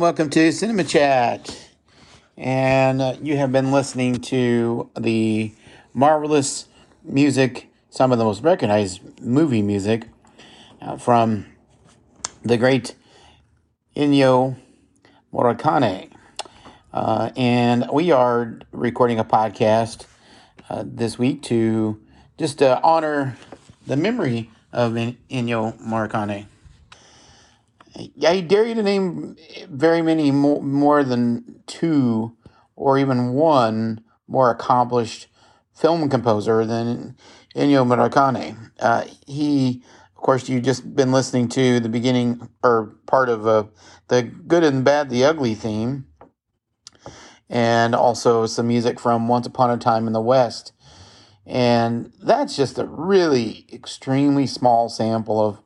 and welcome to Cinema Chat. And uh, you have been listening to the marvelous music, some of the most recognized movie music uh, from the great Ennio Morricone. Uh, and we are recording a podcast uh, this week to just uh, honor the memory of Ennio Morricone. I dare you to name very many more, more than two or even one more accomplished film composer than Ennio Morricone. Uh, he, of course, you've just been listening to the beginning or part of uh, the Good and Bad, the Ugly theme, and also some music from Once Upon a Time in the West. And that's just a really extremely small sample of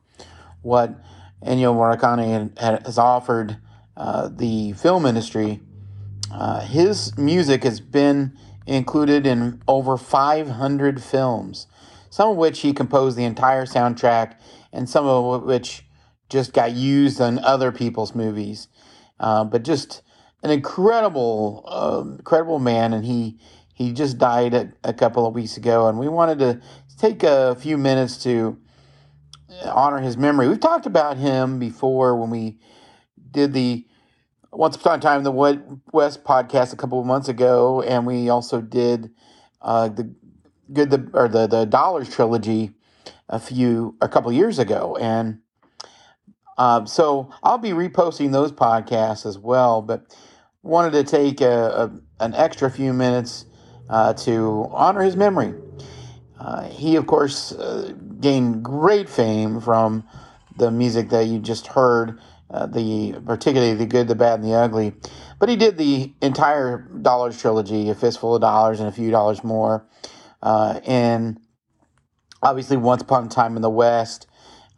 what Ennio Morricone has offered uh, the film industry. Uh, his music has been included in over 500 films, some of which he composed the entire soundtrack, and some of which just got used in other people's movies. Uh, but just an incredible, uh, incredible man, and he he just died a, a couple of weeks ago, and we wanted to take a few minutes to honor his memory. We've talked about him before when we did the Once Upon a Time in the West podcast a couple of months ago, and we also did uh, the good the or the the Dollars trilogy a few a couple years ago, and uh, so I'll be reposting those podcasts as well. But wanted to take a, a an extra few minutes uh, to honor his memory. Uh, he, of course, uh, gained great fame from the music that you just heard, uh, the particularly the good, the bad, and the ugly. But he did the entire Dollars trilogy, a fistful of dollars and a few dollars more, uh, and obviously Once Upon a Time in the West,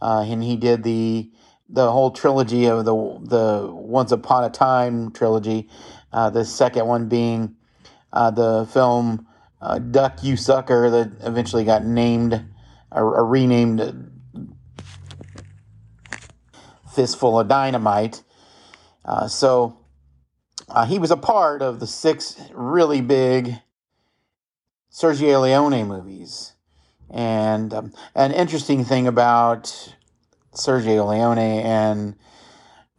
uh, and he did the the whole trilogy of the the Once Upon a Time trilogy. Uh, the second one being the film uh, Duck You Sucker that eventually got named or renamed Fistful of Dynamite. Uh, so uh, he was a part of the six really big Sergio Leone movies. And um, an interesting thing about Sergio Leone and,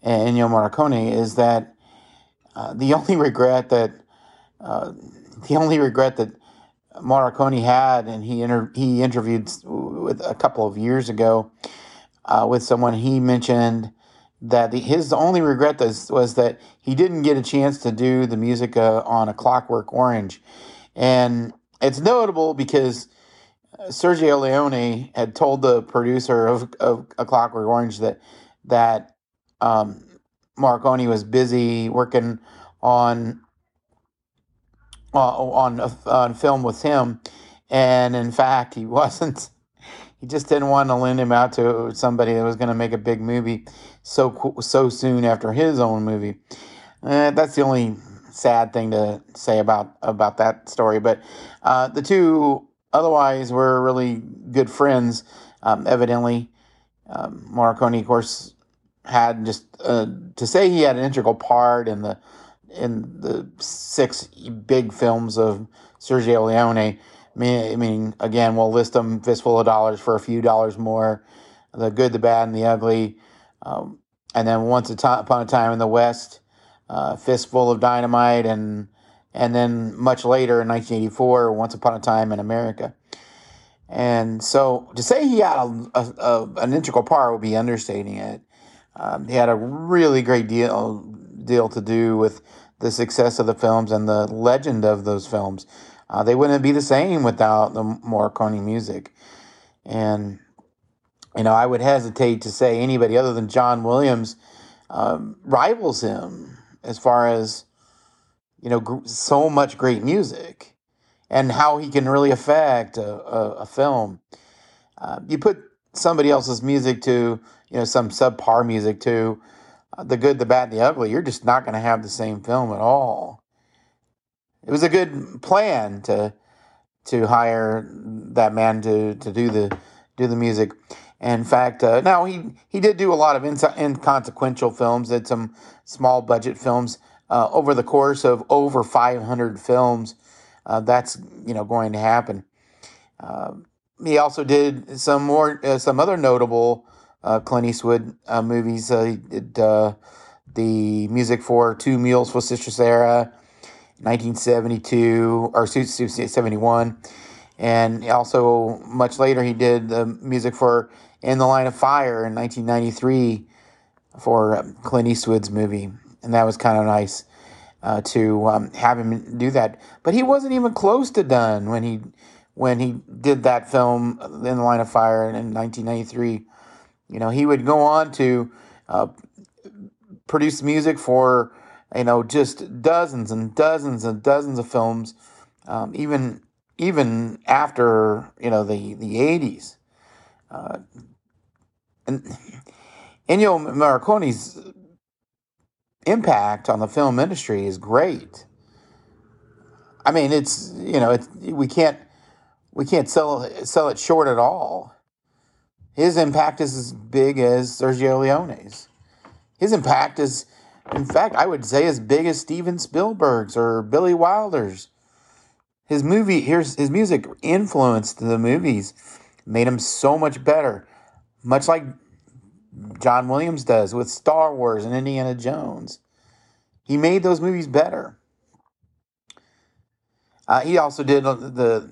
and Ennio Morricone is that uh, the only regret that uh, the only regret that Morricone had, and he inter- he interviewed with a couple of years ago uh, with someone. He mentioned that the, his only regret was, was that he didn't get a chance to do the music uh, on A Clockwork Orange, and it's notable because Sergio Leone had told the producer of, of A Clockwork Orange that that um, Morricone was busy working on uh, on on film with him, and in fact, he wasn't. He just didn't want to lend him out to somebody that was going to make a big movie so so soon after his own movie. Uh, that's the only sad thing to say about about that story. But uh, the two otherwise were really good friends. Um, evidently, um, Morricone, of course, had just uh, to say he had an integral part in the in the six big films of Sergio Leone. I mean, again, we'll list them fistful of dollars for a few dollars more. The good, the bad, and the ugly. Um, and then once upon a time in the West, uh, fistful of dynamite, and and then much later in 1984, once upon a time in America. And so to say he had a, a, a an integral part would be understating it. Um, he had a really great deal deal to do with the success of the films and the legend of those films. Uh, they wouldn't be the same without the Morricone music. And, you know, I would hesitate to say anybody other than John Williams um, rivals him as far as, you know, gr- so much great music and how he can really affect a, a, a film. Uh, you put somebody else's music to, you know, some subpar music to, the good, the bad, and the ugly, you're just not going to have the same film at all. It was a good plan to to hire that man to, to do the do the music. in fact, uh, now he he did do a lot of inconsequential films, did some small budget films uh, over the course of over 500 films. Uh, that's you know going to happen. Uh, he also did some more uh, some other notable uh, Clint Eastwood movies. he did the music for Two Mules for Sister Sarah, 1972 or 71, and also much later he did the music for In the Line of Fire in 1993 for Clint Eastwood's movie, and that was kind of nice uh, to um, have him do that. But he wasn't even close to done when he when he did that film In the Line of Fire in 1993. You know, he would go on to uh, produce music for you know just dozens and dozens and dozens of films, um, even even after you know the the 80s. Uh, and Ennio Morricone's impact on the film industry is great. I mean, it's you know, it's we can't we can't sell sell it short at all. His impact is as big as Sergio Leone's. His impact is, in fact, I would say as big as Steven Spielberg's or Billy Wilder's. His movie, here's his music influenced the movies, made them so much better, much like John Williams does with Star Wars and Indiana Jones. He made those movies better. Uh, he also did the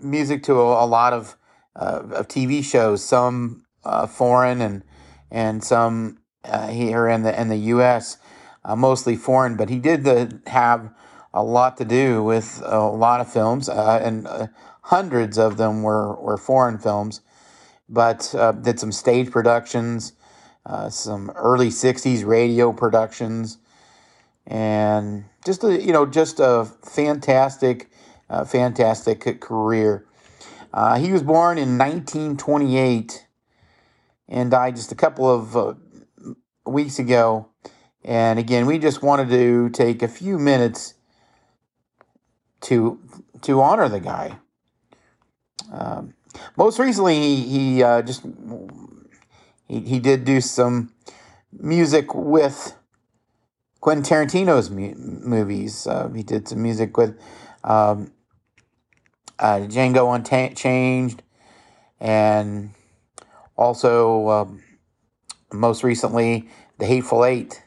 music to a, a lot of uh, of TV shows, some uh, foreign and and some uh, here in the in the U.S. Uh, mostly foreign, but he did the, have a lot to do with a lot of films, uh, and uh, hundreds of them were were foreign films. But did some stage productions, some early '60s radio productions, and just a you know just a fantastic, fantastic career. He was born in 1928 and died just a couple of weeks ago. And again, we just wanted to take a few minutes to to honor the guy. Um, most recently, he, he uh, just he, he did do some music with Quentin Tarantino's mu- movies. Uh, he did some music with um, uh, Django Unchained, and also um, most recently, The Hateful Eight.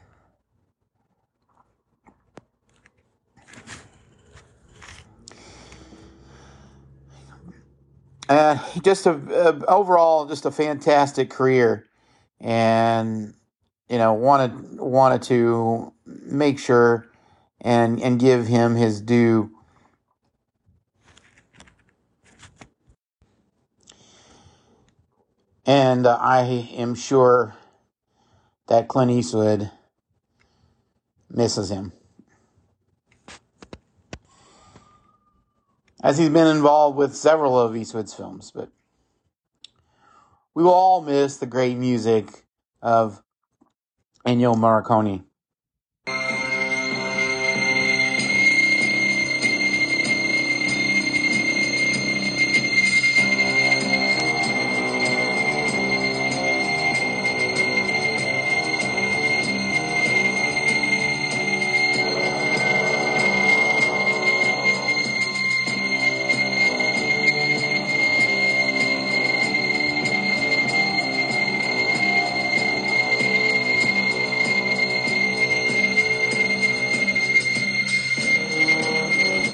Uh, just a uh, overall, just a fantastic career, and you know wanted wanted to make sure and and give him his due. And uh, I am sure that Clint Eastwood misses him. As he's been involved with several of Eastwood's films, but we will all miss the great music of Ennio Morricone.